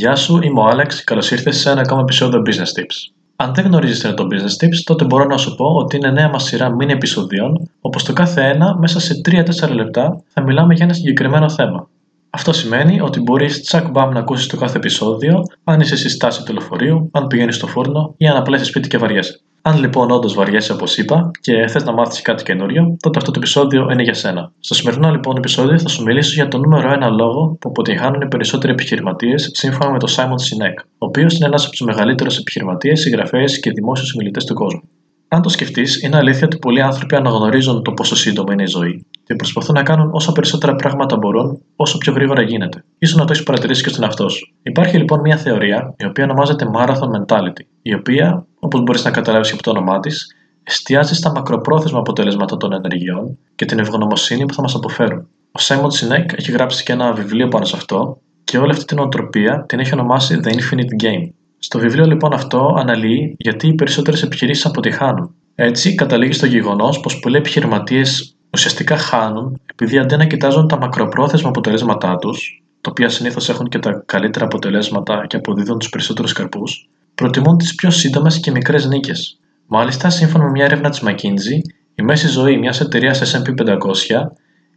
Γεια σου, είμαι ο Άλεξ και καλώς ήρθες σε ένα ακόμα επεισόδιο Business Tips. Αν δεν γνωρίζεις τι είναι το Business Tips, τότε μπορώ να σου πω ότι είναι νέα μας σειρά μήνυ επεισοδίων, όπω το κάθε ένα μέσα σε 3-4 λεπτά θα μιλάμε για ένα συγκεκριμένο θέμα. Αυτό σημαίνει ότι μπορείς τσακ μπαμ να ακούσεις το κάθε επεισόδιο, αν είσαι στη στάση του λεωφορείου, αν πηγαίνεις στο φούρνο ή αν απλά είσαι σπίτι και βαριέσαι. Αν λοιπόν όντως βαριέσαι όπως είπα και θες να μάθεις κάτι καινούριο, τότε αυτό το επεισόδιο είναι για σένα. Στο σημερινό λοιπόν επεισόδιο θα σου μιλήσω για το νούμερο ένα λόγο που αποτυγχάνουν οι περισσότεροι επιχειρηματίες σύμφωνα με τον Simon Sinek, ο οποίος είναι ένας από τους μεγαλύτερους επιχειρηματίες, συγγραφέας και δημόσιου μιλητέ του κόσμου. Αν το σκεφτείς, είναι αλήθεια ότι πολλοί άνθρωποι αναγνωρίζουν το πόσο σύντομη είναι η ζωή και προσπαθούν να κάνουν όσο περισσότερα πράγματα μπορούν, όσο πιο γρήγορα γίνεται. σω να το έχεις παρατηρήσει και στον εαυτό σου. Υπάρχει λοιπόν μια θεωρία, η οποία ονομάζεται Marathon Mentality, η οποία, όπως μπορείς να καταλάβεις από το όνομά της, εστιάζει στα μακροπρόθεσμα αποτελέσματα των ενεργειών και την ευγνωμοσύνη που θα μας αποφέρουν. Ο Simon Sinek έχει γράψει και ένα βιβλίο πάνω σε αυτό και όλη αυτή την οτροπία την έχει ονομάσει The Infinite Game. Στο βιβλίο λοιπόν αυτό αναλύει γιατί οι περισσότερες επιχειρήσεις αποτυχάνουν. Έτσι, καταλήγει στο γεγονός πως πολλοί επιχειρηματίες ουσιαστικά χάνουν επειδή αντί να κοιτάζουν τα μακροπρόθεσμα αποτελέσματά τους, τα οποία συνήθως έχουν και τα καλύτερα αποτελέσματα και αποδίδουν τους περισσότερους καρπούς, προτιμούν τις πιο σύντομες και μικρές νίκες. Μάλιστα, σύμφωνα με μια έρευνα της McKinsey, η μέση ζωή μιας εταιρείας SP 500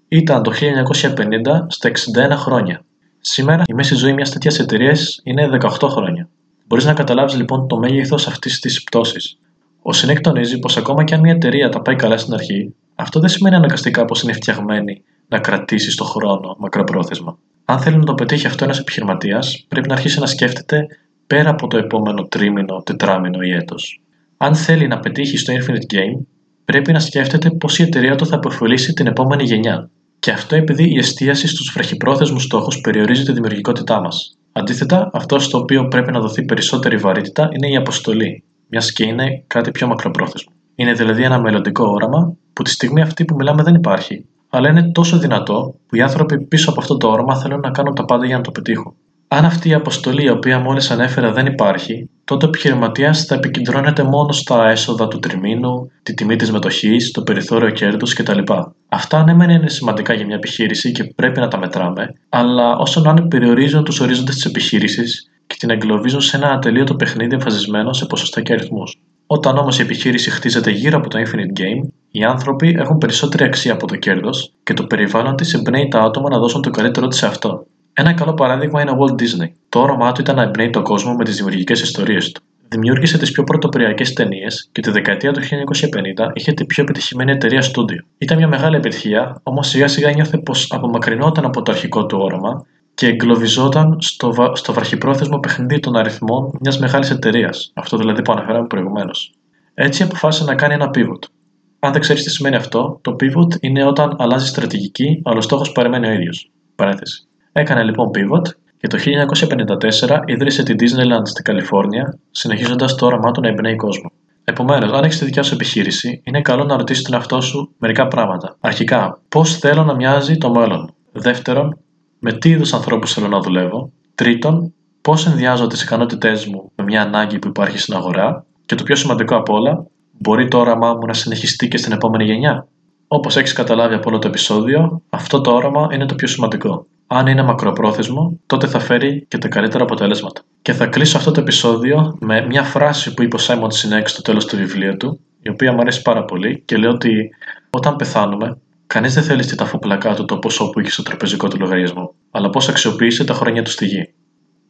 ήταν το 1950 στα 61 χρόνια. Σήμερα η μέση ζωή μιας τέτοιας εταιρείας είναι 18 χρόνια. Μπορείς να καταλάβεις λοιπόν το μέγεθος αυτής της πτώσης. Ο Σινέκ τονίζει πως ακόμα και αν μια εταιρεία τα πάει καλά στην αρχή, αυτό δεν σημαίνει αναγκαστικά πως είναι φτιαγμένη να κρατήσει στο χρόνο μακροπρόθεσμα. Αν θέλει να το πετύχει αυτό ένας επιχειρηματίας, πρέπει να αρχίσει να σκέφτεται πέρα από το επόμενο τρίμηνο, τετράμινο ή έτος. Αν θέλει να πετύχει στο Infinite Game, πρέπει να σκέφτεται πώ η εταιρεία του θα αποφελήσει την επόμενη γενιά. Και αυτό επειδή η εστίαση στους βραχυπρόθεσμους στόχους περιορίζει τη δημιουργικότητά μας. Αντίθετα, αυτό στο οποίο πρέπει να δοθεί περισσότερη βαρύτητα είναι η αποστολή, μιας και είναι κάτι πιο μακροπρόθεσμο. Είναι δηλαδή ένα μελλοντικό όραμα που τη στιγμή αυτή που μιλάμε δεν υπάρχει, αλλά είναι τόσο δυνατό που οι άνθρωποι πίσω από αυτό το όραμα θέλουν να κάνουν τα πάντα για να το πετύχουν. Αν αυτή η αποστολή η οποία μόλις ανέφερα δεν υπάρχει, τότε ο επιχειρηματίας θα επικεντρώνεται μόνο στα έσοδα του τριμήνου, τη τιμή της μετοχής, το περιθώριο κέρδους κτλ. Αυτά ναι, μεν είναι σημαντικά για μια επιχείρηση και πρέπει να τα μετράμε, αλλά όσο να είναι περιορίζουν τους ορίζοντες της επιχείρησης και την εγκλωβίζουν σε ένα ατελείωτο παιχνίδι εμφασισμένο σε ποσοστά και αριθμούς. Όταν όμως η επιχείρηση χτίζεται γύρω από το Infinite Game, οι άνθρωποι έχουν περισσότερη αξία από το κέρδος και το περιβάλλον της εμπνέει τα άτομα να δώσουν το καλύτερό της σε αυτό. Ένα καλό παράδειγμα είναι ο Walt Disney. Το όραμά του ήταν να εμπνέει τον κόσμο με τις δημιουργικές ιστορίες του. Δημιούργησε τις πιο πρωτοποριακές ταινίες και τη δεκαετία του 1950 είχε την πιο επιτυχημένη εταιρεία στούντιο. Ήταν μια μεγάλη επιτυχία, όμως σιγά σιγά νιώθε πως απομακρυνόταν από το αρχικό του όραμα και εγκλωβιζόταν στο, βα... στο βραχυπρόθεσμο παιχνίδι των αριθμών μιας μεγάλης εταιρείας, αυτό δηλαδή που αναφέραμε προηγουμένως. Έτσι αποφάσισε να κάνει ένα pivot. Αν δεν ξέρεις τι σημαίνει αυτό, το pivot είναι όταν αλλάζει στρατηγική, αλλά ο στόχος παραμένει ο ίδιος. Παρένθεση. Έκανε λοιπόν pivot και το 1954 ίδρυσε τη Disneyland στην Καλιφόρνια, συνεχίζοντας το όραμά του να εμπνέει κόσμο. Επομένως, αν έχεις τη δικιά σου επιχείρηση, είναι καλό να ρωτήσεις τον εαυτό σου μερικά πράγματα. Αρχικά, πώς θέλω να μοιάζει το μέλλον. Δεύτερον, με τι είδους ανθρώπους θέλω να δουλεύω; Τρίτον, πώς ενδιάζω τις ικανότητές μου με μια ανάγκη που υπάρχει στην αγορά; Και το πιο σημαντικό απ' όλα, μπορεί το όραμά μου να συνεχιστεί και στην επόμενη γενιά; Όπως έχεις καταλάβει από όλο το επεισόδιο, αυτό το όραμα είναι το πιο σημαντικό. Αν είναι μακροπρόθεσμο, τότε θα φέρει και τα καλύτερα αποτελέσματα. Και θα κλείσω αυτό το επεισόδιο με μια φράση που είπε ο Σάιμον Sinek στο τέλος του βιβλίου του, η οποία μου αρέσει πάρα πολύ και λέει ότι όταν πεθάνουμε, κανείς δεν θέλει στη ταφοπλακά του το ποσό που είχε στο τραπεζικό του λογαριασμό, αλλά πώς αξιοποίησε τα χρόνια του στη γη.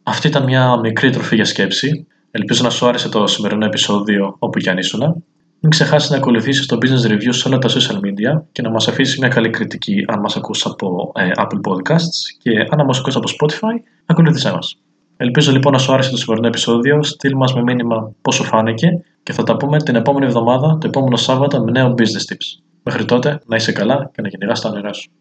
Αυτή ήταν μια μικρή τροφή για σκέψη. Ελπίζω να σου άρεσε το σημερινό επεισόδιο όπου κι αν ήσουν. Μην ξεχάσεις να ακολουθήσεις το business review σε όλα τα social media και να μας αφήσεις μια καλή κριτική αν μας ακούσει από ε, Apple Podcasts και αν μας ακούσει από Spotify, ακολουθήσέ μας. Ελπίζω λοιπόν να σου άρεσε το σημερινό επεισόδιο. Στείλ μας με μήνυμα πόσο φάνηκε και θα τα πούμε την επόμενη εβδομάδα, το επόμενο Σάββατο, με νέο business tips. Μέχρι τότε να είσαι καλά και να κυνηγά τα νερά σου.